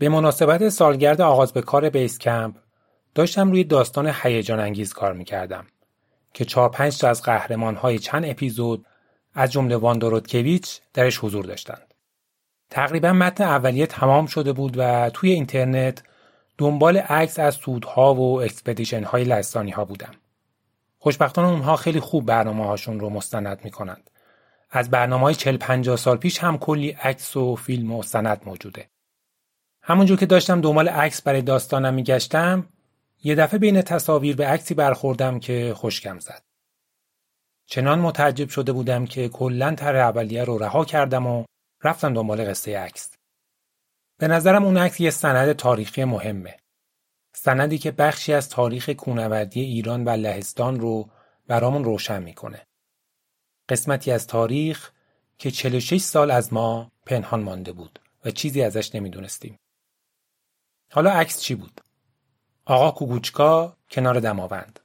به مناسبت سالگرد آغاز به کار بیس کمپ داشتم روی داستان هیجان انگیز کار می‌کردم که چهار پنج تا از قهرمان های چند اپیزود از جمله واندا روتکویچ درش حضور داشتند. تقریبا متن اولیه تمام شده بود و توی اینترنت دنبال عکس از صعودها و expedition های لهستانی ها بودم. خوشبختانه اونها خیلی خوب برنامه هاشون رو مستند می‌کنند. از برنامه های 40 50 سال پیش هم کلی عکس و فیلم و سند موجوده. همونجور که داشتم دنبال عکس برای داستانم میگشتم یه دفعه بین تصاویر به عکسی برخوردم که خوشگم زد. چنان متعجب شده بودم که کلا تر اولیه رو رها کردم و رفتم دنبال قصه عکس. به نظرم اون عکس یه سند تاریخی مهمه. سندی که بخشی از تاریخ کونوردی ایران و لهستان رو برامون روشن می‌کنه. قسمتی از تاریخ که 46 سال از ما پنهان مانده بود و چیزی ازش نمی‌دونستیم. حالا عکس چی بود؟ آقا کوگوچکا کنار دماوند.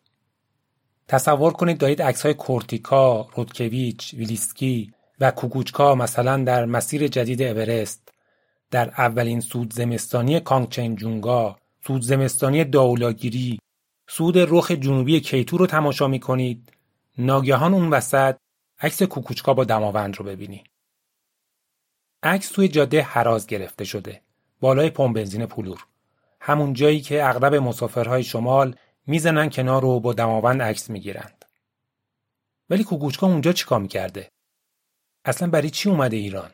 تصور کنید دارید عکس‌های کورتیکا، رودکویچ، ویلیسکی و کوگوچکا مثلا در مسیر جدید اورست در اولین سود زمستانی کانگچنجونگا، سود زمستانی داولاگیری، سود رخ جنوبی کیتو رو تماشا می کنید ناگهان اون وسط عکس کوکوچکا با دماوند رو ببینی. عکس توی جاده حراز گرفته شده. بالای پمپ بنزین پولور. همون جایی که اغلب مسافرهای شمال می‌زنن کنار رو با دماوند عکس می‌گیرند. ولی کوکوچکا اونجا چیکار می‌کرده؟ اصلا برای چی اومده ایران؟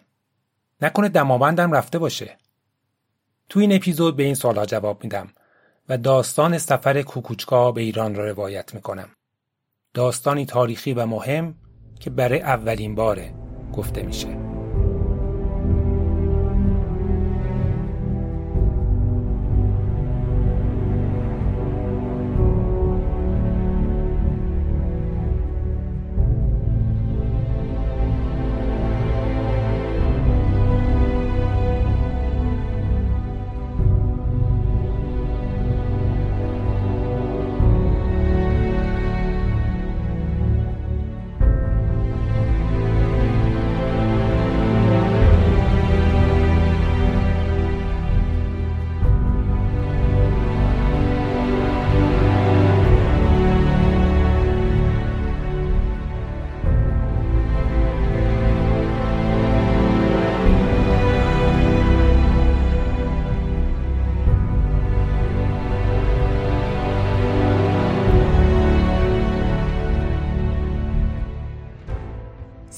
نکنه دماوندم رفته باشه. تو این اپیزود به این سالها جواب میدم و داستان سفر کوکوچکا به ایران را روایت می‌کنم. داستانی تاریخی و مهم که برای اولین باره گفته میشه.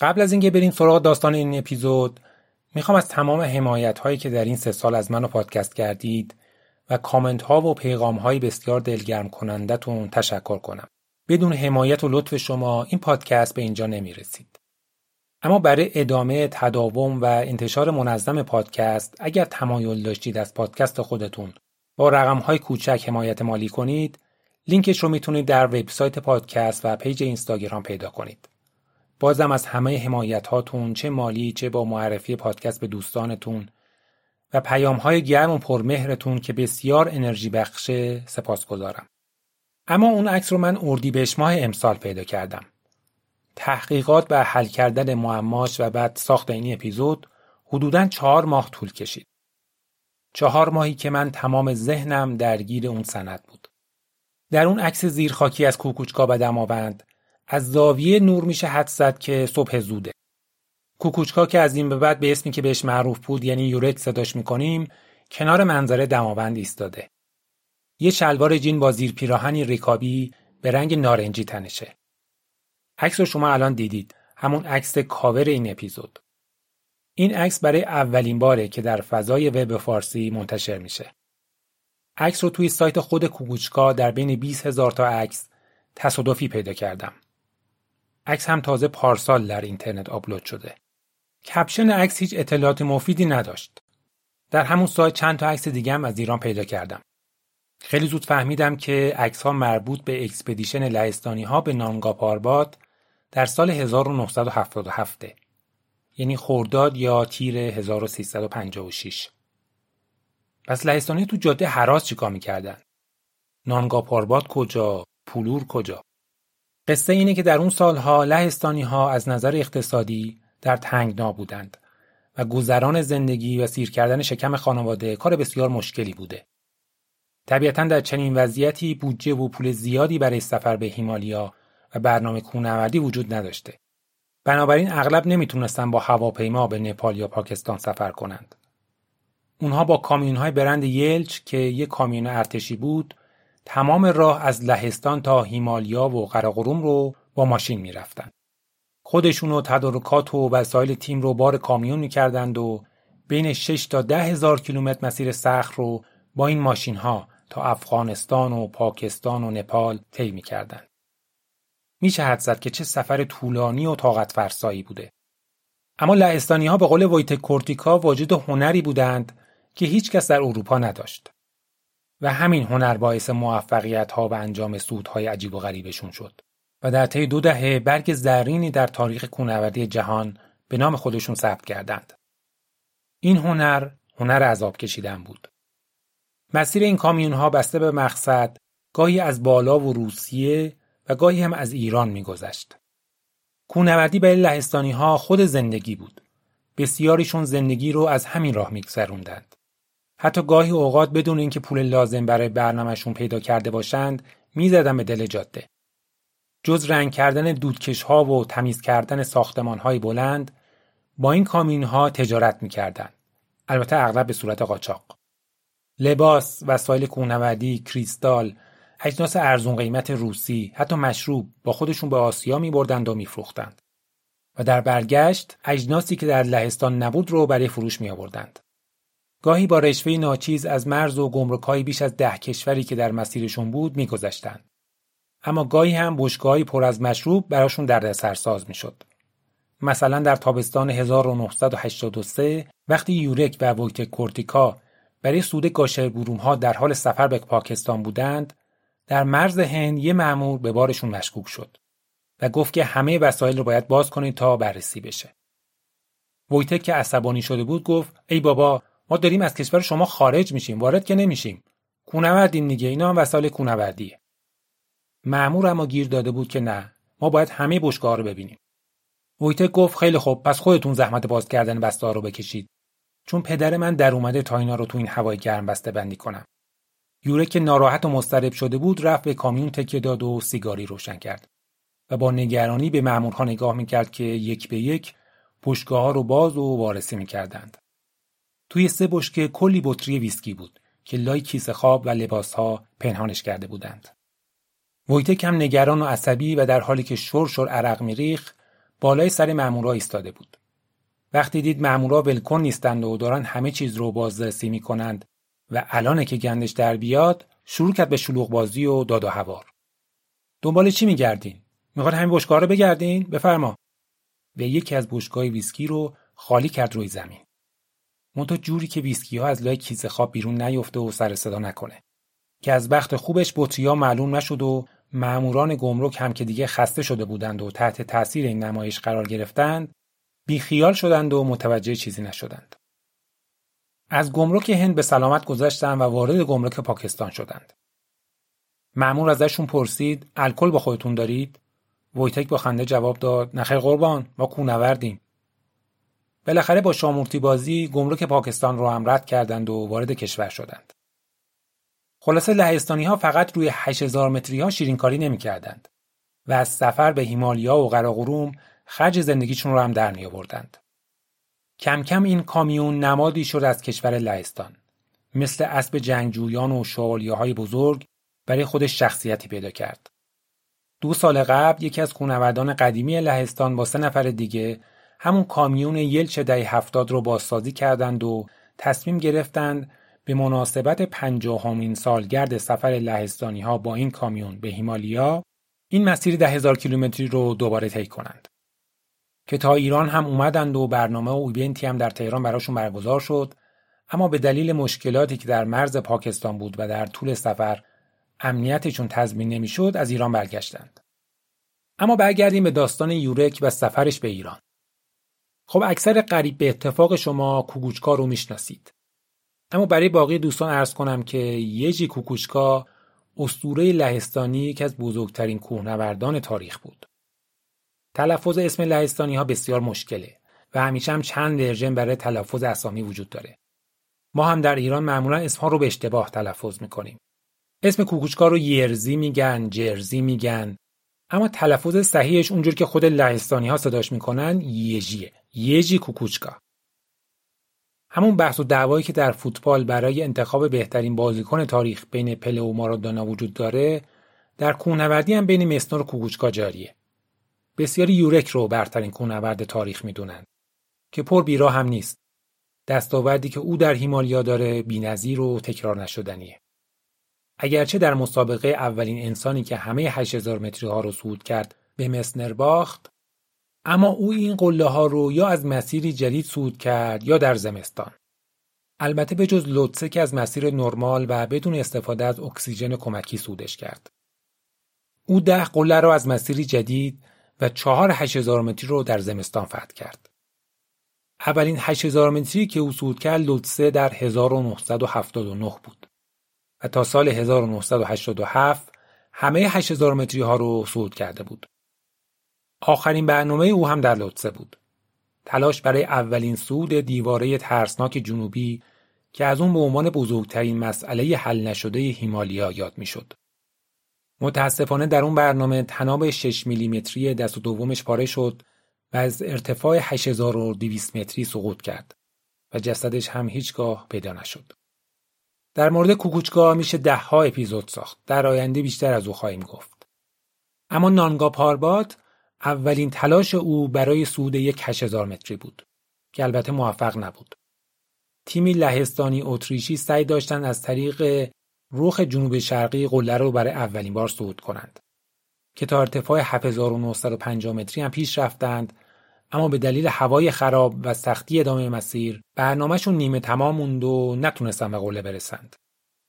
قبل از اینکه بریم سراغ داستان این اپیزود می‌خوام از تمام حمایت هایی که در این سه سال از منو پادکست کردید و کامنت ها و پیغام های بسیار دلگرم کنندتون تشکر کنم. بدون حمایت و لطف شما این پادکست به اینجا نمی‌رسید. اما برای ادامه تداوم و انتشار منظم پادکست اگر تمایل داشتید از پادکست خودتون با رقم های کوچک حمایت مالی کنید لینکش رو می‌تونید در وبسایت پادکست و پیج اینستاگرام پیدا کنید. بازم از همه حمایت هاتون چه مالی چه با معرفی پادکست به دوستانتون و پیام های گرم و پرمهرتون که بسیار انرژی بخشه سپاس گذارم. اما اون عکس رو من اردیبهشت ماه امسال پیدا کردم. تحقیقات و حل کردن معماش و بعد ساخت این اپیزود حدوداً چهار ماه طول کشید. چهار ماهی که من تمام ذهنم درگیر اون سند بود. در اون عکس زیرخاکی از کوکوچکا و دماوند از زاویه نور میشه حد زد که صبح زوده. کوکوچکا که از این به بعد به اسمی که بهش معروف بود یعنی یورک صداش می‌کنیم کنار منظره دماوند ایستاده. یه شلوار جین با زیر پیراهنی ریکابی به رنگ نارنجی تنشه. عکس رو شما الان دیدید. همون عکس کاور این اپیزود. این عکس برای اولین باره که در فضای وب فارسی منتشر میشه. عکس رو توی سایت خود کوکوچکا در بین 20 هزار تا عکس تصادفی پیدا کردم. عکس هم تازه پارسال در اینترنت آپلود شده. کپشن عکس هیچ اطلاعات مفیدی نداشت. در همون سایت چند تا عکس دیگه هم از ایران پیدا کردم. خیلی زود فهمیدم که عکس ها مربوط به expedition لهستانی ها به نانگا پاربات در سال 1977 یعنی خرداد یا تیر 1356 پس لهستانی تو جاده حراس چیکار می‌کردن؟ نانگا پارباد کجا؟ پولور کجا؟ قصه اینه که در اون سالها لهستانی ها از نظر اقتصادی در تنگنا بودند و گذران زندگی و سیر کردن شکم خانواده کار بسیار مشکلی بوده. طبیعتا در چنین وضعیتی بودجه و پول زیادی برای سفر به هیمالیا و برنامه کوهنوردی وجود نداشته. بنابراین اغلب نمی‌تونستن با هواپیما به نپال یا پاکستان سفر کنند. اونها با کامیون های برند یلچ که یک کامیون ارتشی بود تمام راه از لهستان تا هیمالیا و قراقروم رو با ماشین می‌رفتند. خودشون و تدارکات و وسایل تیم رو بار کامیون می‌کردند و بین 6 تا ده هزار کیلومتر مسیر سخت رو با این ماشین ها تا افغانستان و پاکستان و نپال طی می‌کردند. میشه حد زد که چه سفر طولانی و طاقت فرسایی بوده. اما لهستانی ها به قول وایت کورتیکا واجد هنری بودند که هیچ کس در اروپا نداشت. و همین هنر باعث موفقیت ها و انجام سودهای عجیب و غریبشون شد. و در طی دو دهه برگ زرینی در تاریخ کوهنوردی جهان به نام خودشون ثبت کردند. این هنر هنر عذاب کشیدن بود. مسیر این کامیون ها بسته به مقصد گاهی از بالا و روسیه و گاهی هم از ایران میگذشت. کوهنوردی برای لهستانی ها خود زندگی بود. بسیاریشون زندگی رو از همین راه میگذروندند. حتی گاهی اوقات بدون اینکه پول لازم برای برنامهشون پیدا کرده باشند می‌زدن به دل جاده. جز رنگ کردن دودکش ها و تمیز کردن ساختمان های بلند با این کامین ها تجارت می‌کردند. البته اغلب به صورت قاچاق. لباس، وسایل کوهنوردی، کریستال، اجناس ارزون قیمت روسی، حتی مشروب با خودشون به آسیا می بردند و میفروختند. و در برگشت اجناسی که در لهستان نبود رو برای فروش می آوردند. گاهی با رشوه ناچیز از مرز و گمرکهای بیش از ده کشوری که در مسیرشون بود میگذشتند. اما گاهی هم بشگاهی پر از مشروب براشون دردسرساز می‌شد. مثلا در تابستان 1983 وقتی یورک و وکت کورتیکا برای سود گاشربوروم ها در حال سفر به پاکستان بودند در مرز هند یه مأمور به بارشون مشکوک شد و گفت که همه وسایل رو باید باز کنید تا بررسی بشه. ویتک که عصبانی شده بود گفت ای بابا ما داریم از کشور شما خارج میشیم وارد که نمیشیم. کونوردیم دیگه اینا هم وسایل کونوردیه. مأمور اما گیر داده بود که نه ما باید همه بشگاه رو ببینیم. ویتک گفت خیلی خوب پس خودتون زحمت باز کردن بسته رو بکشید. چون پدر من در اومده تا اینا رو تو این هوای گرم بسته بندی کنم. یوره که ناراحت و مضطرب شده بود رفت به کامیون تکیه داد و سیگاری روشن کرد و با نگرانی به مأمورها نگاه می‌کرد که یک به یک بشکه ها رو باز و وارسی می‌کردند. توی سه بشکه کلی بطری ویسکی بود که لای کیسه خواب و لباس ها پنهانش کرده بودند. ویتک هم نگران و عصبی و در حالی که شور شور عرق میریخ بالای سر مامورا ایستاده بود. وقتی دید مامورا ولکن نیستند و دارن همه چیز رو بازرسی می‌کنند و الانه که گندش در بیاد شروع کرد به شلوغ بازی و داد و هوار. دنبال چی میگردین؟ می‌خواد همین بشکاه رو بگردین؟ بفرما. و یکی از بشکاه ویسکی رو خالی کرد روی زمین. منتها جوری که ویسکی ها از لای کیسه خواب بیرون نیفته و سر صدا نکنه. که از بخت خوبش بطری ها معلوم نشد و ماموران گمرک هم که دیگه خسته شده بودند و تحت تاثیر این نمایش قرار گرفتند بیخیال شدند و متوجه چیزی نشدند. از گمرک هند به سلامت گذشتند و وارد گمرک پاکستان شدند. مأمور ازشون پرسید الکل با خودتون دارید؟ ویتک با خنده جواب داد نخیر قربان ما کونوردیم. بالاخره با شامورتی بازی گمرک پاکستان رو هم رد کردند و وارد کشور شدند. خلاصه لهستانی ها فقط روی 8000 متری ها شیرینکاری نمی کردند و از سفر به هیمالیا و قراقروم خرج زندگیشون رو هم در می آوردند. کم کم این کامیون نمادی شد از کشور لهستان. مثل اسب جنگجویان و شوالیه های بزرگ برای خودش شخصیتی پیدا کرد. دو سال قبل یکی از کوهنوردان قدیمی لهستان با سه نفر دیگه همون کامیون یلچ دهه هفتاد رو بازسازی کردند و تصمیم گرفتند به مناسبت پنجاهمین سالگرد سفر لهستانی ها با این کامیون به هیمالیا این مسیر ده هزار کیلومتری رو دوباره طی کنند. که تا ایران هم اومدند و برنامه و ایونتی هم در تهران براشون برگزار شد اما به دلیل مشکلاتی که در مرز پاکستان بود و در طول سفر امنیتشون تضمین نمی‌شد از ایران برگشتند. اما برگردیم به داستان یورک و سفرش به ایران. خب اکثر قریب به اتفاق شما کوکوچکا رو می‌شناسید. اما برای باقی دوستان ارز کنم که یجی کوکوچکا اسطوره لهستانی که از بزرگترین کوهنوردان تاریخ بود. تلفظ اسم لهستانی ها بسیار مشکله و همیشه هم چند ورژن برای تلفظ اسامی وجود داره. ما هم در ایران معمولا اسمها رو به اشتباه تلفظ می‌کنیم. اسم کوکوچکا رو یرزی میگن، جرزی میگن. اما تلفظ صحیحش اونجور که خود لهستانی ها صداش می‌کنن یجیه. یجی کوکوچکا. همون بحث و دعوایی که در فوتبال برای انتخاب بهترین بازیکن تاریخ بین پله و مارادونا وجود داره در کوهنوردی هم بین مسنور و کوکوچکا جاریه بسیاری یورک رو برترین کوهنورد تاریخ می‌دونند که پر بیرا هم نیست دستاوردی که او در هیمالیا داره بینظیر و تکرار نشدنیه اگرچه در مسابقه اولین انسانی که همه 8000 متری ها رو صعود کرد به مسنر باخت اما او این قله ها رو یا از مسیری جدید صعود کرد یا در زمستان. البته به جز لوتسه که از مسیر نرمال و بدون استفاده از اکسیژن کمکی صعودش کرد. او ده قله را از مسیری جدید و چهار هزار متری رو در زمستان فتح کرد. اولین هزار متری که او صعود کرد لوتسه در 1979 بود و تا سال 1987 همه هزار متری ها رو صعود کرده بود. آخرین برنامه او هم در لوتسه بود. تلاش برای اولین سود دیواره ترسناک جنوبی که از اون به عنوان بزرگترین مسئله حل نشده هیمالیا یاد می‌شد. متاسفانه در اون برنامه تناب 6 میلیمتری دست و دومش پاره شد و از ارتفاع 8200 متری سقوط کرد و جسدش هم هیچگاه پیدا نشد. در مورد کوکوچکا میشه ده ها اپیزود ساخت. در آینده بیشتر از او خواهیم گفت. اما نانگا پاربات اولین تلاش او برای صعود یک هزار متری بود که البته موفق نبود. تیمی لهستانی اتریشی سعی داشتند از طریق روخ جنوب شرقی قله رو برای اولین بار صعود کنند که تا ارتفاع 7950 متری هم پیش رفتند اما به دلیل هوای خراب و سختی ادامه مسیر برنامهشون نیمه تمام موند و نتونستن به قله برسند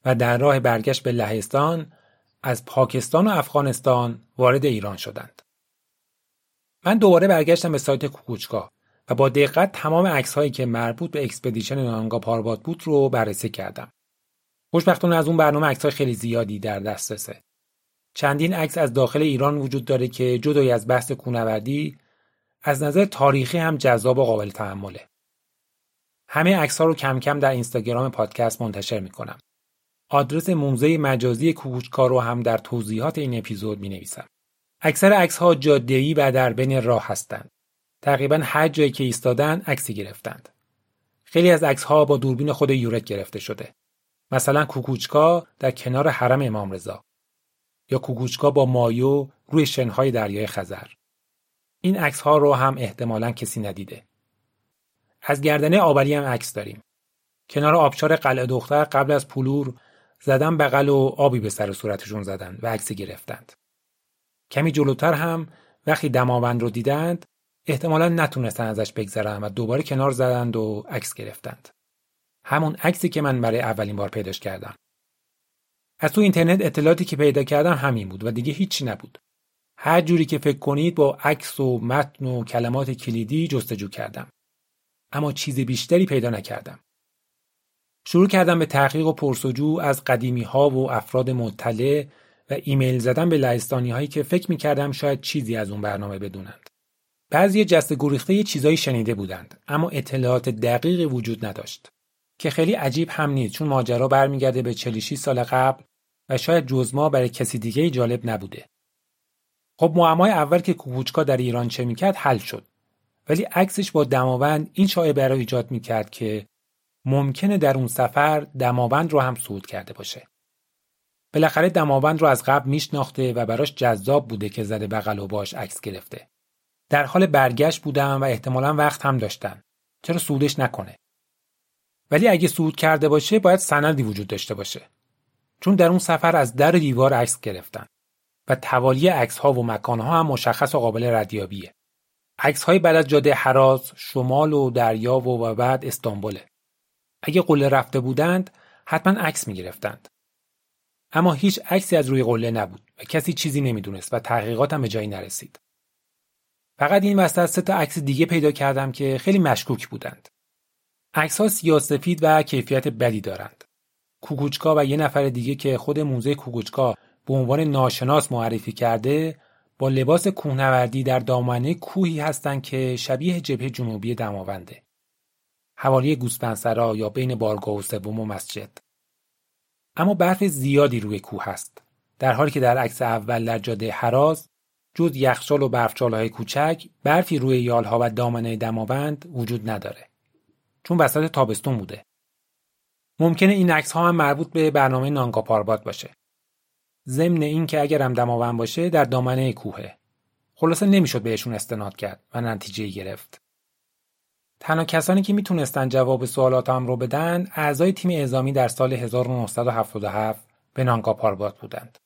و در راه برگشت به لهستان از پاکستان و افغانستان وارد ایران شدند. من دوباره برگشتم به سایت کوکوچکا و با دقت تمام عکس هایی که مربوط به expedition نانگا پاربات بود رو بررسی کردم. خوشبختانه از اون برنامه عکس خیلی زیادی در دسترسه. چندین عکس از داخل ایران وجود داره که جدای از بحث کوهنوردی از نظر تاریخی هم جذاب و قابل تحمله. همه عکس ها رو کم کم در اینستاگرام پادکست منتشر می‌کنم. آدرس موزه مجازی کوکوچکا رو هم در توضیحات این اپیزود می نویسم. اکثر عکس ها جاده‌ای و در بین راه هستند. تقریبا هر جایی که ایستادن عکسی گرفتند. خیلی از عکس ها با دوربین خود یورک گرفته شده. مثلا کوکوچکا در کنار حرم امام رضا یا کوکوچکا با مایو روی شنهای دریای خزر. این عکس ها رو هم احتمالا کسی ندیده. از گردنه آبری هم عکس داریم. کنار آبشار قلعه دختر قبل از پولور زدن بغل و آبی به سر صورتشون زدن و عکسی گرفتند. کمی جلوتر هم وقتی دماوند رو دیدند احتمالا نتونستن ازش بگذرن و دوباره کنار زدند و عکس گرفتند. همون عکسی که من برای اولین بار پیداش کردم. از تو اینترنت اطلاعاتی که پیدا کردم همین بود و دیگه هیچی نبود. هر جوری که فکر کنید با عکس و متن و کلمات کلیدی جستجو کردم. اما چیز بیشتری پیدا نکردم. شروع کردم به تحقیق و پرسجو از قدیمی ها و افراد مطلع و ایمیل زدن به لهستانی هایی که فکر می‌کردم شاید چیزی از اون برنامه بدونند. بعضی جست گریخته چیزایی شنیده بودند اما اطلاعات دقیقی وجود نداشت که خیلی عجیب هم نیست چون ماجرا برمیگرده به 46 سال قبل و شاید جزما برای کسی دیگه جالب نبوده. خب معمای اول که کوکوچکا در ایران چه می‌کرد حل شد ولی عکسش با دماوند این شایعه را ایجاد می‌کرد که ممکنه در اون سفر دماوند رو هم صعود کرده باشه. بالاخره دماوند رو از قبل میشناخته و براش جذاب بوده که زده بغل و باش عکس گرفته. در حال برگشت بودم و احتمالا وقت هم داشتن. چرا سودش نکنه؟ ولی اگه سود کرده باشه باید سندی وجود داشته باشه. چون در اون سفر از در دیوار عکس گرفتن. و توالی عکس ها و مکان ها هم مشخص و قابل ردیابیه. عکس های بعد از جاده حراز شمال و دریا و, و بعد استانبوله. اگه قله رفته بودند حتما عکس می گرفتند. اما هیچ عکسی از روی قله نبود و کسی چیزی نمی‌دونست و تحقیقات هم به جایی نرسید. فقط این وسط سه تا عکس دیگه پیدا کردم که خیلی مشکوک بودند. عکس ها سیاسفید و کیفیت بدی دارند. کوکوچکا و یه نفر دیگه که خود موزه کوکوچکا به عنوان ناشناس معرفی کرده با لباس کوهنوردی در دامنه کوهی هستند که شبیه جبهه جنوبی دماونده. حوالی گوسفندسرا یا بین بارگاه و سوم و مسجد. اما برف زیادی روی کوه هست. در حالی که در عکس اول در جاده حراز جز یخچال و برفچالهای کوچک برفی روی یالها و دامنه دماوند وجود نداره. چون وسط تابستون بوده. ممکنه این عکس ها هم مربوط به برنامه نانگا پارباد باشه. ضمن این که اگرم دماوند باشه در دامنه کوهه. خلاصه نمی‌شد بهشون استناد کرد و نتیجه گرفت. تنها کسانی که می‌تونستن جواب سوالاتم رو بدن اعضای تیم اعزامی در سال 1977 به نانگا پارباد بودند.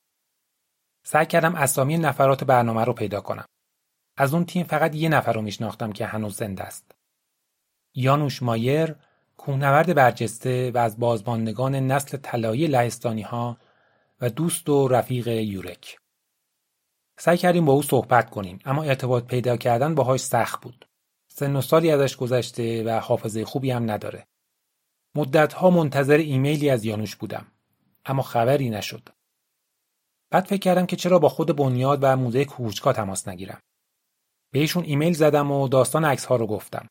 سعی کردم اسامی نفرات برنامه رو پیدا کنم. از اون تیم فقط یه نفر رو میشناختم که هنوز زنده است. یانوش مایر کوهنورد برجسته و از بازماندگان نسل طلایی لهستانی ها و دوست و رفیق یورک. سعی کردیم با او صحبت کنیم اما ارتباط پیدا کردن باهاش سخت بود. سن و سالی ازش گذشته و حافظه خوبی هم نداره. مدتها منتظر ایمیلی از یانوش بودم اما خبری نشد. بعد فکر کردم که چرا با خود بنیاد و موزه کوچکا تماس نگیرم. بهشون ایمیل زدم و داستان عکس ها رو گفتم.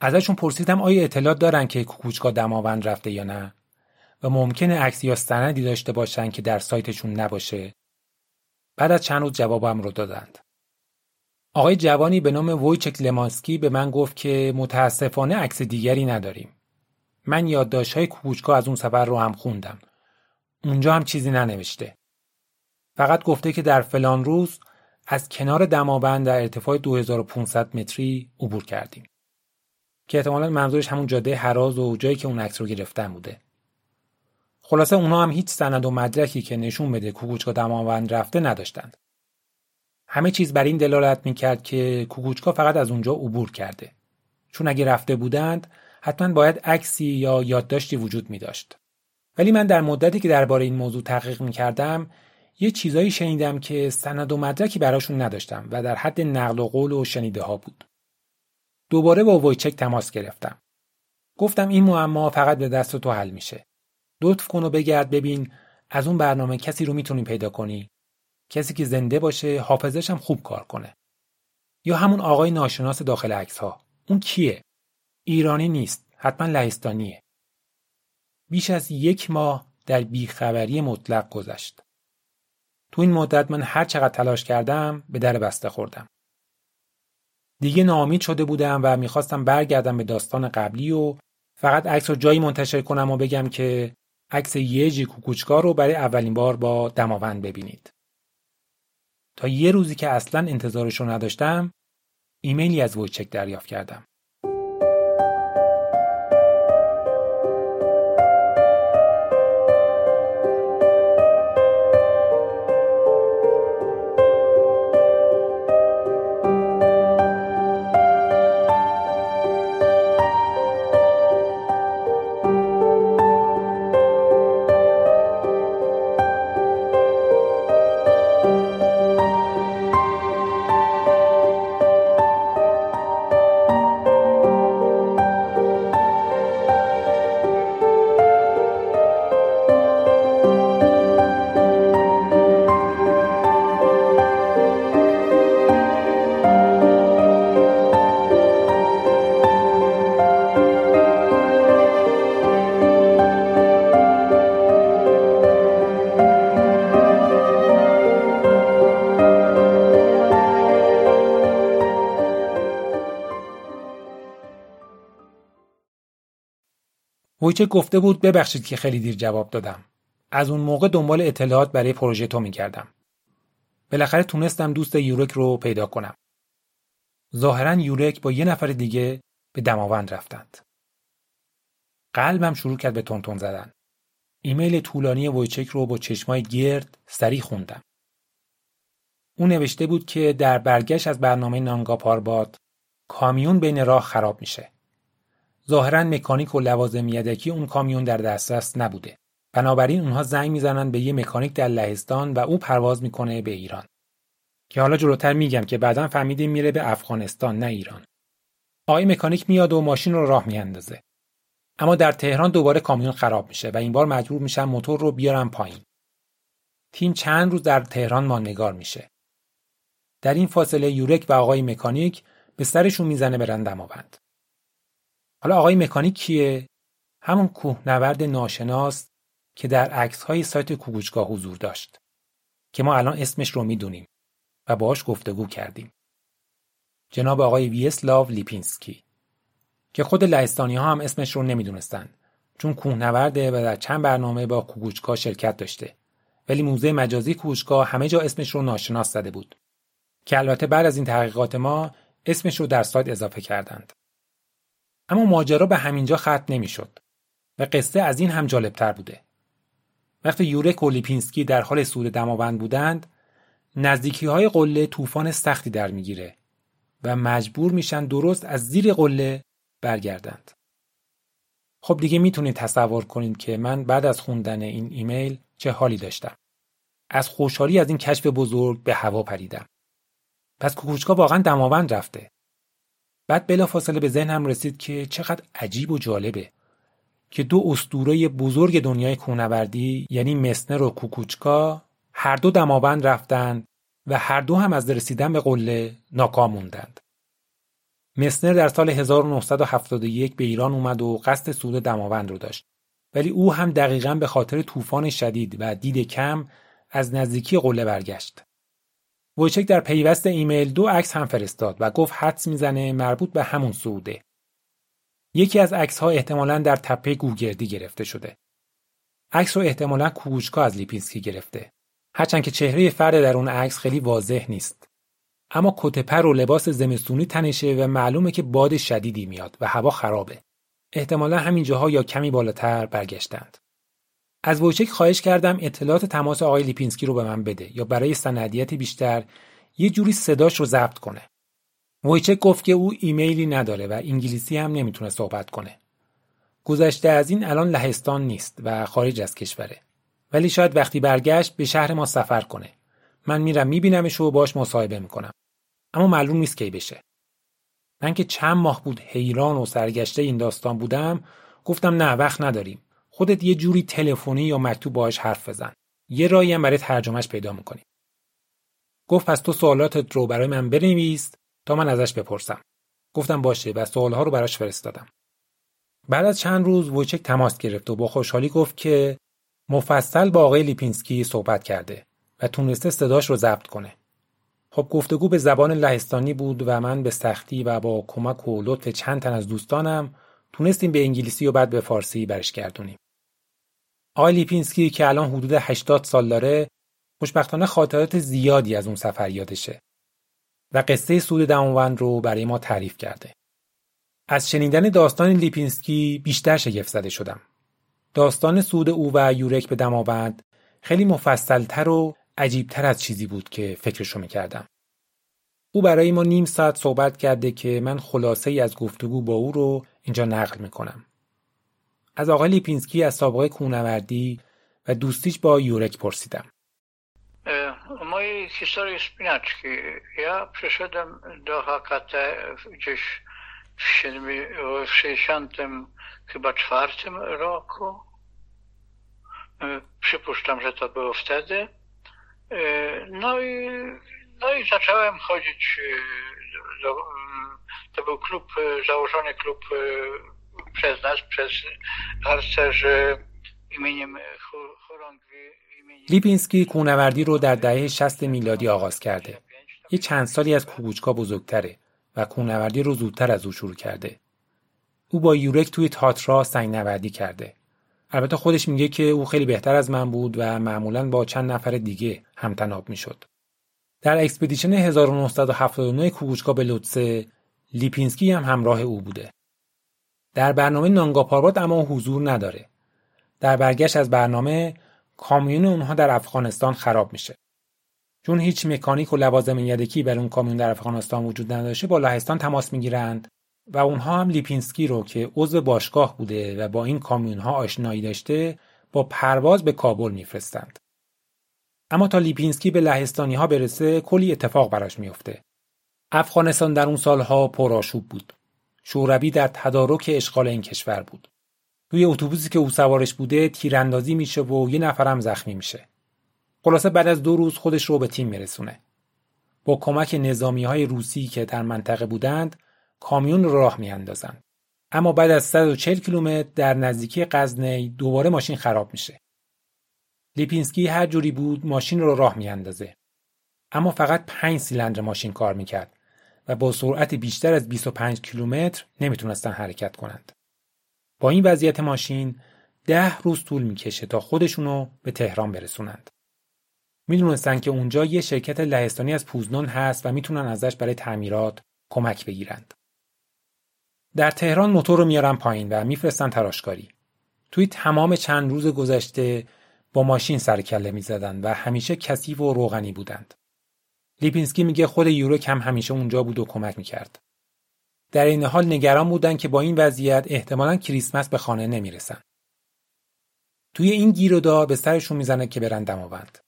ازشون پرسیدم آیا اطلاعات دارن که کوکوچکا دماوند رفته یا نه و ممکنه عکس یا سندی داشته باشن که در سایتشون نباشه. بعد از چند روز جوابم رو دادند. آقای جوانی به نام وویچک لمانسکی به من گفت که متاسفانه عکس دیگری نداریم. من یادداشت‌های کوکوچکا از اون سفر رو هم خوندم. اونجا هم چیزی ننوشته. فقط گفته که در فلان روز از کنار دماوند در ارتفاع 2500 متری عبور کردیم. که احتمالا منظورش همون جاده حراز و جایی که اون عکس رو گرفتن بوده. خلاصه اونا هم هیچ سند و مدرکی که نشون بده کوکوچکا دماوند رفته نداشتند همه چیز بر این دلالت می‌کرد که کوکوچکا فقط از اونجا عبور کرده چون اگه رفته بودند حتما باید عکسی یا یادداشتی وجود می داشت. ولی من در مدتی که درباره این موضوع تحقیق می کردم یه چیزایی شنیدم که سند و مدرکی براشون نداشتم و در حد نقل و قول و شنیده ها بود. دوباره با وایچک تماس گرفتم. گفتم این معما فقط به دست تو حل میشه. لطف کن و بگرد ببین از اون برنامه کسی رو می‌تونی پیدا کنی. کسی که زنده باشه حافظش هم خوب کار کنه. یا همون آقای ناشناس داخل عکس ها. اون کیه؟ ایرانی نیست. حتما لهستانیه. بیش از یک ماه در بیخبری مطلق گذشت. تو این مدت من هر چقدر تلاش کردم به در بسته خوردم. دیگه ناامید شده بودم و می‌خواستم برگردم به داستان قبلی و فقط عکس رو جایی منتشر کنم و بگم که عکس یه کوکوچکا رو برای اولین بار با دماوند ببینید. تا یه روزی که اصلا انتظارش رو نداشتم ایمیلی از ویچک دریافت کردم. ویچک گفته بود ببخشید که خیلی دیر جواب دادم. از اون موقع دنبال اطلاعات برای پروژه تو می‌کردم. بالاخره تونستم دوست یورک رو پیدا کنم. ظاهرا یورک با یه نفر دیگه به دماوند رفتند. قلبم شروع کرد به تونتون زدن. ایمیل طولانی ویچک رو با چشمای گرد سری خوندم. او نوشته بود که در برگشت از برنامه نانگا پارباد کامیون بین راه خراب میشه. ظاهرا مکانیک و لوازم یدکی اون کامیون در دسترس نبوده. بنابراین اونها زنگ می‌زنن به یه مکانیک در لهستان و او پرواز می‌کنه به ایران. که حالا جلوتر میگم که بعدا فهمیدیم میره به افغانستان نه ایران. آقای مکانیک میاد و ماشین رو راه میاندازه. اما در تهران دوباره کامیون خراب میشه و این بار مجبور میشن موتور رو بیارن پایین. تیم چند روز در تهران ماندگار میشه. در این فاصله یورک و آقای مکانیک به سرشون می‌زنه برن دماوند. حالا آقای مکانیک کیه؟ همون کوهنورد ناشناس که در عکس های سایت کوگوچگاه حضور داشت که ما الان اسمش رو می‌دونیم و باهاش گفتگو کردیم. جناب آقای ویسلاو لیپینسکی که خود لهستانی ها هم اسمش رو نمی‌دونستن چون کوهنورده و در چند برنامه با کوگوچکا شرکت داشته ولی موزه مجازی کوگوچکا همه جا اسمش رو ناشناس زده بود که البته بعد از این تحقیقات ما اسمش رو در سایت اضافه کردند اما ماجرا به همینجا ختم نمی‌شد و قصه از این هم جالبتر بوده وقتی یورک و لیپینسکی در حال سود دماوند بودند نزدیکی های قله طوفان سختی در می‌گیره و مجبور میشن درست از زیر قله برگردند. خب دیگه می‌تونید تصور کنید که من بعد از خوندن این ایمیل چه حالی داشتم. از خوشحالی از این کشف بزرگ به هوا پریدم. پس کوکوچکا واقعا دماوند رفته. بعد بلافاصله به ذهنم رسید که چقدر عجیب و جالبه که دو اسطوره بزرگ دنیای کوهنوردی یعنی مسنر و کوکوچکا هر دو دماوند رفتند و هر دو هم از رسیدن به قله ناکام موندند. مسنر در سال 1971 به ایران اومد و قصد صعود دماوند رو داشت ولی او هم دقیقا به خاطر طوفان شدید و دید کم از نزدیکی قله برگشت. وویچک در پیوست ایمیل دو عکس هم فرستاد و گفت حدس می‌زنه مربوط به همون صعوده. یکی از عکس ها احتمالا در تپه گوگردی گرفته شده. عکس رو احتمالا کوکوچکا از لیپینسکی گرفته. هرچند که چهره فرد در اون عکس خیلی واضح نیست. اما کت پر و لباس زمستونی تنشه و معلومه که باد شدیدی میاد و هوا خرابه. احتمالا همین جاها یا کمی بالاتر برگشتند. از وویچک خواهش کردم اطلاعات تماس آقای لیپینسکی رو به من بده یا برای سندیت بیشتر یه جوری صداش رو ضبط کنه. وویچک گفت که او ایمیلی نداره و انگلیسی هم نمی‌تونه صحبت کنه. گذشته از این الان لهستان نیست و خارج از کشوره. ولی شاید وقتی برگشت به شهر ما سفر کنه. من میرم میبینمش و باش مصاحبه می‌کنم. اما معلوم نیست کی بشه. من که چند ماه بود حیران و سرگشته این داستان بودم گفتم نه وقت نداریم. خودت یه جوری تلفنی یا مکتوب باهاش حرف بزن. یه راهی هم برای ترجمهش پیدا می‌کنی. گفت پس تو سوالاتت رو برای من بنویس تا من ازش بپرسم. گفتم باشه و سوالها رو براش فرستادم. بعد از چند روز ووچک تماس گرفت و با خوشحالی گفت که مفصل با آقای لیپینسکی صحبت کرده و تونسته صداش رو ضبط کنه. خب گفتگو به زبان لهستانی بود و من به سختی و با کمک و لطف چند تن از دوستانم تونستیم به انگلیسی و بعد به فارسی برش گردونیم. آقای لیپینسکی که الان حدود 80 سال داره خوشبختانه خاطرات زیادی از اون سفر یادشه و قصه صعود دماوند رو برای ما تعریف کرده. از شنیدن داستان لیپینسکی بیشتر شگفت زده شدم. داستان سود او و یورک به دماوند خیلی مفصلتر و عجیبتر از چیزی بود که فکرشو می‌کردم. او برای ما نیم ساعت صحبت کرده که من خلاصه ای از گفتگو با او رو اینجا نقل می‌کنم. از آقای لیپینسکی از سابقه کونوردی و دوستیش با یورک پرسیدم. Mojej historii spinaczki. Ja przyszedłem do HKT gdzieś w, 7, w 60 chyba czwartym roku. Przypuszczam, że to było wtedy. No i, no i zacząłem chodzić do, to był klub, założony klub przez nas, przez harcerzy imieniem. لیپینسکی کوهنوردی رو در دهه 60 میلادی آغاز کرده. یه چند سالی از کوکوچکا بزرگتره و کوهنوردی رو زودتر از او شروع کرده. او با یورک توی تاترا سنگ نوردی کرده. البته خودش میگه که او خیلی بهتر از من بود و معمولا با چند نفر دیگه هم‌طناب می‌شد. در expedition 1979 کوکوچکا به لوتسه لیپینسکی هم همراه او بوده. در برنامه نانگاپاربات اما حضور نداره. در برگشت از برنامه کامیون اونها در افغانستان خراب میشه. چون هیچ مکانیک و لوازم یدکی بر اون کامیون در افغانستان وجود نداشته با لهستان تماس می‌گیرند و اونها هم لیپینسکی رو که عضو باشگاه بوده و با این کامیون ها آشنایی داشته با پرواز به کابل میفرستند. اما تا لیپینسکی به لهستانی ها برسه کلی اتفاق براش میفته. افغانستان در اون سالها پرآشوب بود. شوروی در تدارک اشغال این کشور بود. توی اتوبوسی که او سوارش بوده تیراندازی میشه و یه نفرم زخمی میشه. خلاصه بعد از دو روز خودش رو به تیم میرسونه. با کمک نظامی های روسی که در منطقه بودند کامیون رو راه میاندازند. اما بعد از 140 کیلومتر در نزدیکی قزنی دوباره ماشین خراب میشه. لیپینسکی هر جوری بود ماشین رو راه میاندازه. اما فقط 5 سیلندر ماشین کار می‌کرد و با سرعت بیشتر از 25 کیلومتر نمی‌تونستن حرکت کنند. با این وضعیت ماشین ده روز طول می‌کشه تا خودشونو به تهران برسونند. می‌دونستن که اونجا یه شرکت لهستانی از پوزنون هست و می‌تونن ازش برای تعمیرات کمک بگیرند. در تهران موتور رو میارن پایین و میفرستن تراشکاری. توی تمام چند روز گذشته با ماشین سر کله می‌زدن و همیشه کثیف و روغنی بودند. لیپینسکی میگه خود یورک هم همیشه اونجا بود و کمک می‌کرد. در این حال نگران بودن که با این وضعیت احتمالا کریسمس به خانه نمی‌رسن. توی این گیر و دار به سرشون می‌زنه که برن دماوند.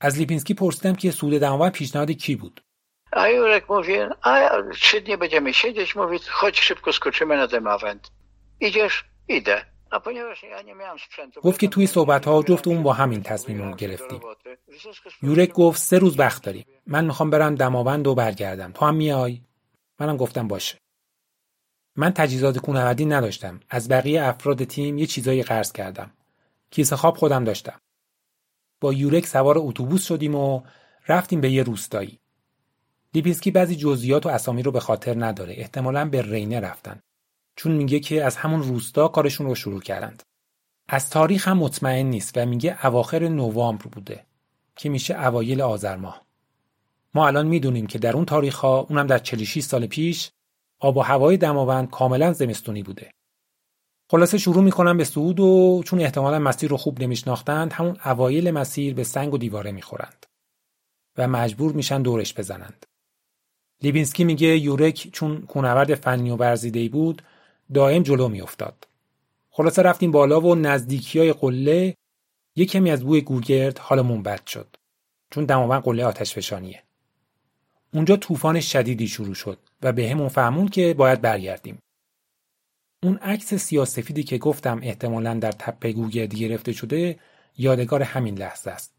از لیپینسکی پرسیدم که سود دماوند پیشنهاد کی بود. A Jurek mówi, a trzy dni będziemy siedzieć, mówi, chodź szybko skoczymy na demawent. گفت که توی صحبت ها جفت اون با همین تصمیم رو گرفتیم. یورک گفت سه روز وقت داریم. من می‌خوام برم دماوند و برگردم. تو هم میای؟ منم گفتم باشه. من تجهیزات کوهنوردی نداشتم. از بقیه افراد تیم یه چیزایی قرض کردم. کیسه خواب خودم داشتم. با یورک سوار اتوبوس شدیم و رفتیم به یه روستایی. لیپینسکی بعضی جزئیات و اسامی رو به خاطر نداره. احتمالا به رینه رفتن. چون میگه که از همون روستا کارشون رو شروع کردند. از تاریخ هم مطمئن نیست و میگه اواخر نوامبر بوده که میشه اوایل آذر ماه. ما الان می‌دونیم که در اون تاریخ ها اونم در 46 سال پیش آب و هوای دماوند کاملا زمستونی بوده. خلاصه شروع می‌کنن به صعود و چون احتمالا مسیر رو خوب نمیشناختند همون اوایل مسیر به سنگ و دیواره می‌خورند و مجبور میشن دورش بزنند. لیبینسکی میگه یورک چون کونورد فنی و ورزیده‌ای بود دائم جلو میافتاد. خلاصه رفتیم بالا و نزدیکی های قله یک کمی از بوی گورگرد حالمون بد شد. چون دماوند قله آتش فشانیه. اونجا طوفان شدیدی شروع شد و به همون فهمون که باید برگردیم. اون عکس سیاسفیدی که گفتم احتمالا در تپه گورگردی گرفته شده یادگار همین لحظه است.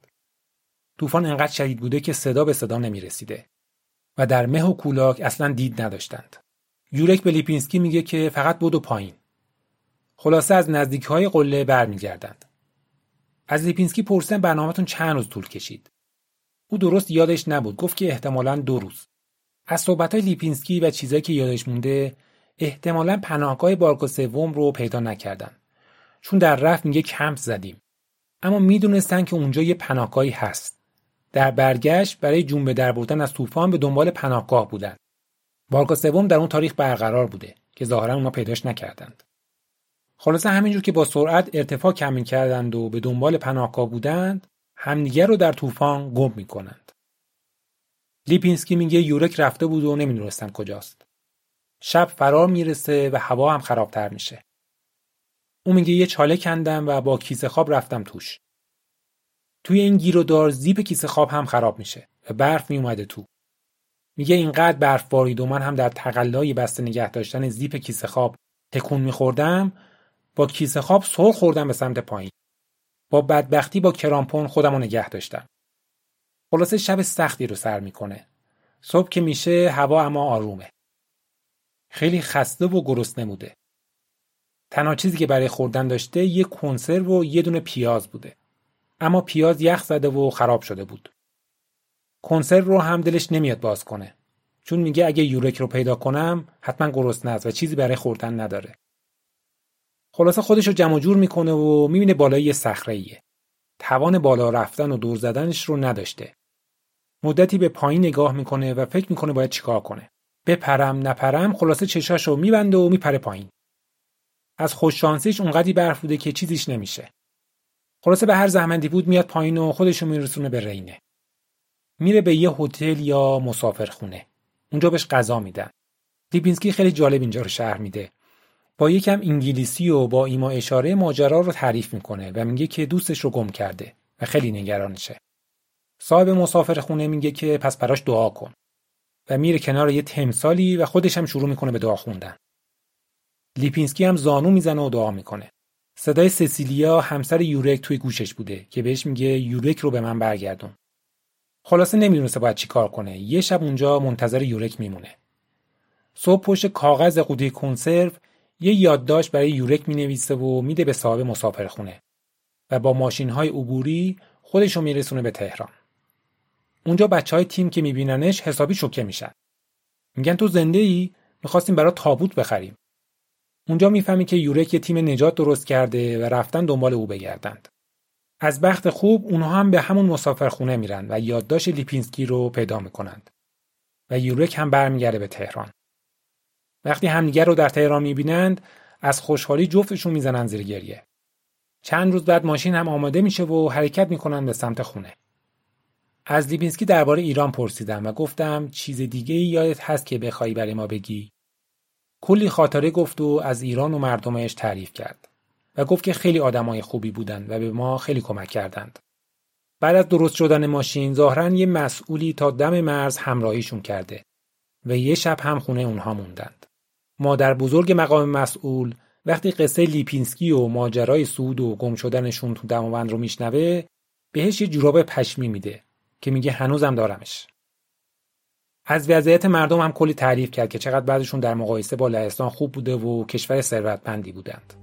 طوفان انقدر شدید بوده که صدا به صدا نمی رسیده و در مه و کولاک اصلا دید نداشتند. یورک به لیپینسکی میگه که فقط بود و پایین. خلاصه از نزدیک های قله برمیگردند. از لیپینسکی پرسیدن برنامهتون چند روز طول کشید. او درست یادش نبود گفت که احتمالا دو روز. از صحبت لیپینسکی و چیزایی که یادش مونده احتمالا پناهگاه بارگاه سوم رو پیدا نکردن. چون در رفت میگه کمپ زدیم. اما می‌دونستن که اونجا یه پناهگاهی هست. در برگشت برای جون به در بردن از طوفان به دنبال پناهگاه بودن. بارگا سوم در اون تاریخ برقرار بوده که ظاهرا اونا پیداش نکردند. خلاصه همینجور که با سرعت ارتفاع کم کردند و به دنبال پناهگاه بودند، همدیگر رو در طوفان گم می‌کنند. لیپینسکی میگه یورک رفته بود و نمی‌دونستن کجاست. شب فرار می‌رسه و هوا هم خرابتر میشه. او میگه یه چاله کندم و با کیسه خواب رفتم توش. توی این گیر و دار زیپ کیسه خواب هم خراب میشه و برف میومده تو. میگه اینقدر برف بارید و من هم در تقلای بسته نگه داشتن زیپ کیسه خواب تکون میخوردم با کیسه خواب سر خوردم به سمت پایین. با بدبختی با کرامپون خودم رو نگه داشتم. خلاصه شب سختی رو سر می‌کنه. صبح که میشه هوا اما آرومه. خیلی خسته و گرسنه بوده. تنها چیزی که برای خوردن داشته یه کنسرو و یه دونه پیاز بوده. اما پیاز یخ زده و خراب شده بود. کنسرو رو هم دلش نمیاد باز کنه. چون میگه اگه یورک رو پیدا کنم حتما گرسنه است و چیزی برای خوردن نداره. خلاصه خودش رو جمع جور می‌کنه و می‌بینه بالای یه صخره ایه. توان بالا رفتن و دور زدنش رو نداشته. مدتی به پایین نگاه می‌کنه و فکر می‌کنه باید چیکار کنه. بپرم نپرم خلاصه چشاشو میبنده و میپره پایین. از خوششانسیش اونقدی برف بوده که چیزیش نمیشه. خلاصه به هر زحمتی بود میاد پایین و خودشو میرسونه به رینه. میره به یه هتل یا مسافرخونه. اونجا بهش غذا میدن. لیپینسکی خیلی جالب اینجا رو شهر میده. با یکم انگلیسی و با ایما اشاره ماجرا رو تعریف می‌کنه و میگه که دوستش رو گم کرده و خیلی نگرانشه. صاحب مسافرخونه میگه که پس براش دعا کن. و میره کنار یه تمثالی و خودش هم شروع می‌کنه به دعا خوندن. لیپینسکی هم زانو می‌زنه و دعا می‌کنه. صدای سسیلیا همسر یورک توی گوشش بوده که بهش میگه یورک رو به من برگردون. خلاصه نمی‌دونسته باید چی کار کنه. یه شب اونجا منتظر یورک میمونه. صبح پشت کاغذ قوطی کنسرو یه یادداشت برای یورک می‌نویسه و میده به صاحب مسافرخونه و با ماشین های عبوری خودش رو میرسونه به تهران. اونجا بچه های تیم که میبیننش حسابی شوکه میشن. میگن تو زنده ای می‌خواستیم برای تابوت بخریم. اونجا می‌فهمی که یورک یه تیم نجات درست کرده و رفتن دنبال او بگردند. از بخت خوب اونها هم به همون مسافرخونه میرن و یادداشت لیپینسکی رو پیدا می‌کنند. و یورک هم برمیگرده به تهران. وقتی همدیگر رو در تهران می‌بینند از خوشحالی جفتشون می‌زنن زیر گریه. چند روز بعد ماشین هم آماده میشه و حرکت می‌کنن به سمت خونه. از لیپینسکی درباره ایران پرسیدم و گفتم چیز دیگه یادت هست که بخوای برای ما بگی؟ کلی خاطره گفت و از ایران و مردمش تعریف کرد. و گفت که خیلی آدمای خوبی بودند و به ما خیلی کمک کردند. بعد از درست شدن ماشین ظاهرا یه مسئولی تا دم مرز همراهیشون کرده و یه شب هم خونه اونها موندند. مادر بزرگ مقام مسئول وقتی قصه لیپینسکی و ماجرای صعود و گم شدنشون تو دماوند رو میشنوه بهش یه جوراب پشمی میده که میگه هنوزم دارمش. از وضعیت مردم هم کلی تعریف کرد که چقدر بعدشون در مقایسه با لهستان خوب بوده و کشور ثروتمندی بودند.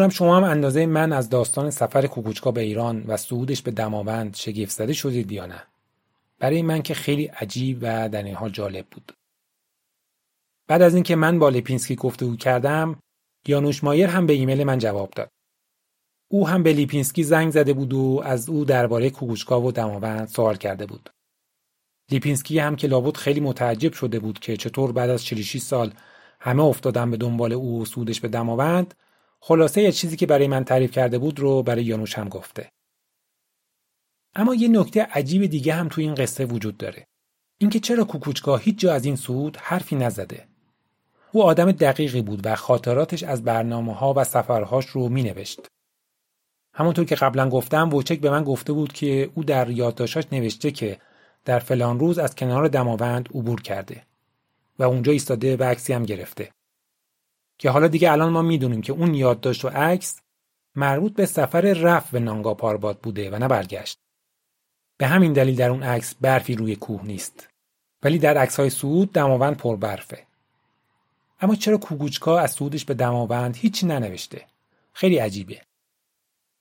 نمی‌دونم شما هم اندازه من از داستان سفر کوکوچکا به ایران و صعودش به دماوند شگفت زده شدید یا نه. برای من که خیلی عجیب و در عین حال جالب بود. بعد از اینکه من با لیپینسکی گفتگو کردم، یانوش مایر هم به ایمیل من جواب داد. او هم به لیپینسکی زنگ زده بود و از او درباره کوکوچکا و دماوند سوال کرده بود. لیپینسکی هم که لابد خیلی متعجب شده بود که چطور بعد از 46 سال همه افتادن به دنبال او و سودش به دماوند خلاصه چیزی که برای من تعریف کرده بود رو برای یانوش هم گفته. اما یه نکته عجیب دیگه هم تو این قصه وجود داره. اینکه چرا کوکوچکا هیچ جا از این سود حرفی نزده. او آدم دقیقی بود و خاطراتش از برنامه ها و سفرهاش رو می نوشت. همونطور که قبلا گفتم ووچک به من گفته بود که او در یادداشتاش نوشته که در فلان روز از کنار دماوند عبور کرده و اونجا ایستاده و عکسی هم گرفته. که حالا دیگه الان ما می‌دونیم که اون یادداشت و عکس مربوط به سفر رفت به نانگا پارباد بوده و نه برگشت. به همین دلیل در اون عکس برفی روی کوه نیست. ولی در عکس های سعود دماوند پر برفه. اما چرا کوگوچکا از سعودش به دماوند هیچی ننوشته؟ خیلی عجیبه.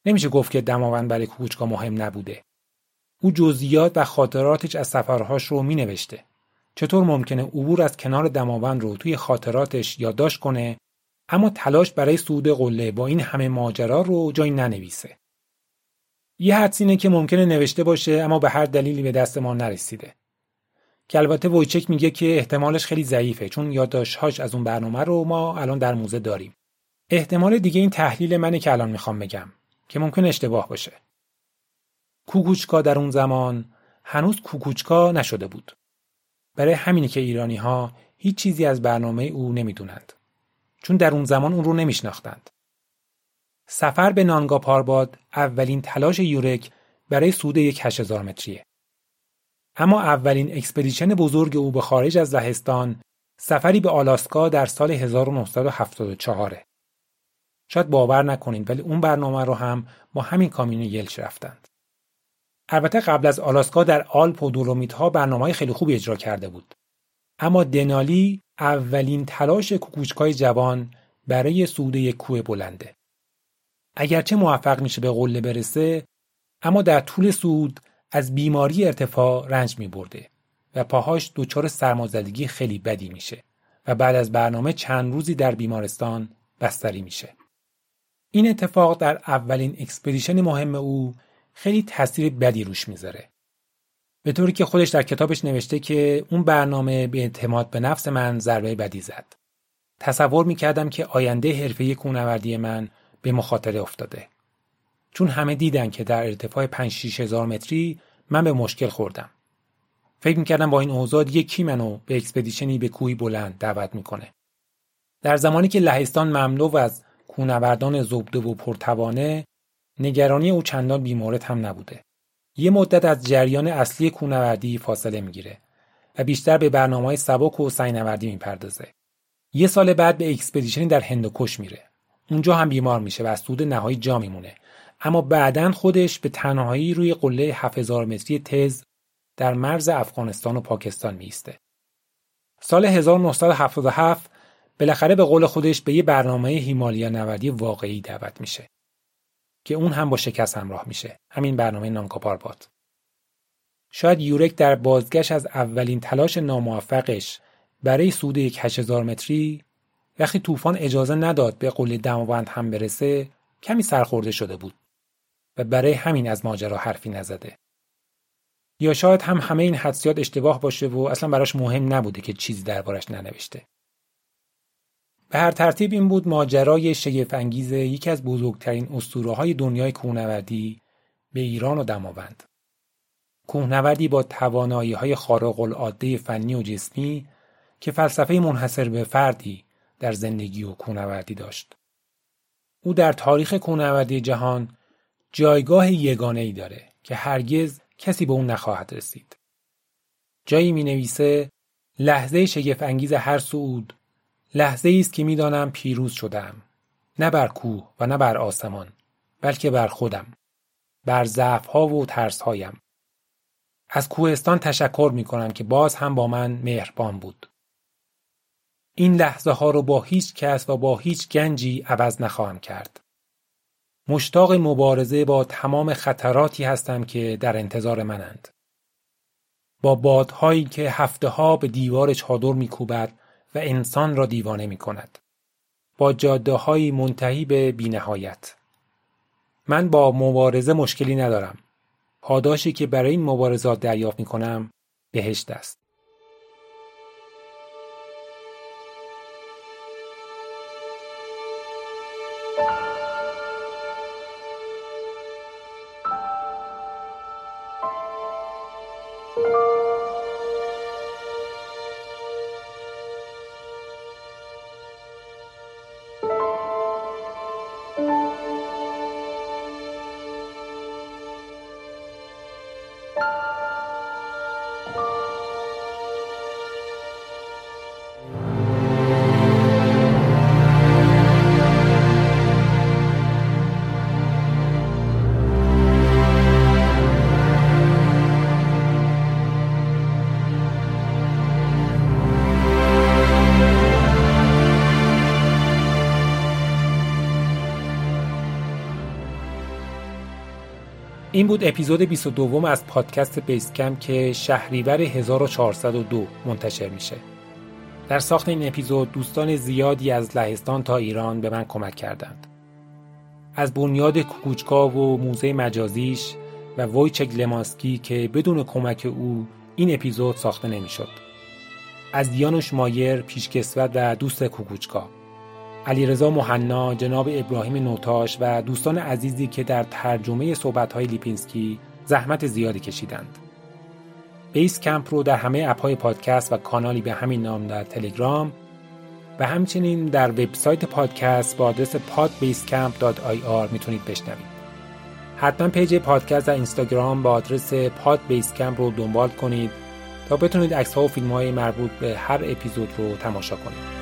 نمیشه گفت که دماوند برای کوگوچکا مهم نبوده. او جزئیات و خاطراتش از سفرهاش رو می نوشته. چطور ممکنه عبور از کنار دماوند رو توی خاطراتش یادداشت کنه اما تلاش برای صعود قله با این همه ماجرا رو جایی ننویسه. یه حدس اینه که ممکنه نوشته باشه اما به هر دلیلی به دست ما نرسیده. که البته ویچک میگه که احتمالش خیلی ضعیفه چون یادداشت‌هاش از اون برنامه رو ما الان در موزه داریم. احتمال دیگه این تحلیل منه که الان می‌خوام بگم که ممکن اشتباه باشه. کوکوچکا در اون زمان هنوز کوکوچکا نشده بود. برای همینه که ایرانی ها هیچ چیزی از برنامه او نمی‌دونند. چون در اون زمان اون رو نمیشناختند. سفر به نانگا پاربات اولین تلاش یورک برای صعود یک 8000 متریه. اما اولین expedition بزرگ او به خارج از لهستان سفری به آلاسکا در سال 1974 شاید باور نکنید ولی اون برنامه رو هم با همین کامیون یلچ رفتند. البته قبل از آلاسکا در آلپ و دولومیت ها برنامه خیلی خوبی اجرا کرده بود. اما دنالی اولین تلاش کوکوچکای جوان برای یک کوه بلنده. اگرچه موفق میشه به قله برسه اما در طول صعود از بیماری ارتفاع رنج می برده و پاهاش دچار سرمازدگی خیلی بدی میشه و بعد از برنامه چند روزی در بیمارستان بستری میشه. این اتفاق در اولین expedition مهم او خیلی تاثیر بدی روش می‌ذاره. به طوری که خودش در کتابش نوشته که اون برنامه به اعتماد به نفس من ضربه بدی زد. تصور می‌کردم که آینده حرفه کوهنوردی من به مخاطره افتاده. چون همه دیدن که در ارتفاع 5 6 هزار متری من به مشکل خوردم. فکر می‌کردم با این اوضاع کی منو به expedition ی به کوهی بلند دعوت می‌کنه. در زمانی که لهستان مملو از کوهنوردان زبده و پرتوانه نگرانی او چندان بیمورد هم نبوده. یه مدت از جریان اصلی کوهنوردی فاصله می‌گیره و بیشتر به برنامه سبک و سنگ‌نوردی می‌پردازه. یه سال بعد به expedition ی در هندوکش میره. اونجا هم بیمار میشه و از صعود نهایی جا میمونه. اما بعدا خودش به تنهایی روی قله 7000 متری تز در مرز افغانستان و پاکستان میسته. سال 1977 بالاخره به قول خودش به یه برنامه هیمالیا نوردی واقعی دعوت میشه که اون هم با شکست همراه میشه. همین برنامه نانکاپاربات شاید یورک در بازگشت از اولین تلاش ناموفقش برای سود یک 8000 متری وقتی طوفان اجازه نداد به قله دماوند هم برسه کمی سرخورده شده بود و برای همین از ماجرا حرفی نزده. یا شاید هم همه این حدسیات اشتباه باشه و اصلا براش مهم نبوده که چیزی دربارش ننوشته. به هر ترتیب این بود ماجرای شگفت انگیز یکی از بزرگترین اسطوره های دنیای کوهنوردی به ایران و دماوند. کوهنوردی با توانایی های خارق العاده فنی و جسمی که فلسفه منحصر به فردی در زندگی و کوهنوردی داشت. او در تاریخ کوهنوردی جهان جایگاه یگانه ای داره که هرگز کسی به اون نخواهد رسید. جایی می نویسه لحظه شگفت انگیز هر سعود لحظه است که می‌دانم پیروز شدم نه بر کوه و نه بر آسمان بلکه بر خودم بر ضعف ها و ترس هایم از کوهستان تشکر می کنم که باز هم با من مهربان بود. این لحظه ها رو با هیچ کس و با هیچ گنجی عوض نخواهم کرد. مشتاق مبارزه با تمام خطراتی هستم که در انتظار منند. با بادهایی که هفته ها به دیوار چادر میکوبد و انسان را دیوانه می کند. با جاده های منتهی به بینهایت. من با مبارزه مشکلی ندارم. پاداشی که برای این مبارزات دریافت می کنم بهشت است. بود اپیزود 22 از پادکست بیس‌کمپ که شهریور 1402 منتشر میشه. در ساخت این اپیزود دوستان زیادی از لهستان تا ایران به من کمک کردند. از بنیاد کوکوچکا و موزه مجازیش و ویچک لماسکی که بدون کمک او این اپیزود ساخته نمی‌شد. از دیانوش مایر پیشکسوت و دوست کوکوچکا علیرضا مهنا، جناب ابراهیم نوتاش و دوستان عزیزی که در ترجمه صحبت‌های لیپینسکی زحمت زیادی کشیدند. بیس کمپ رو در همه اپهای پادکست و کانالی به همین نام در تلگرام و همچنین در وبسایت پادکست با آدرس podbasecamp.ir می‌تونید بشنوید. حتما page پادکست در اینستاگرام با آدرس بیس‌کمپ رو دنبال کنید تا بتونید عکس ها و فیلم های مربوط به هر اپیزود رو تماشا کنید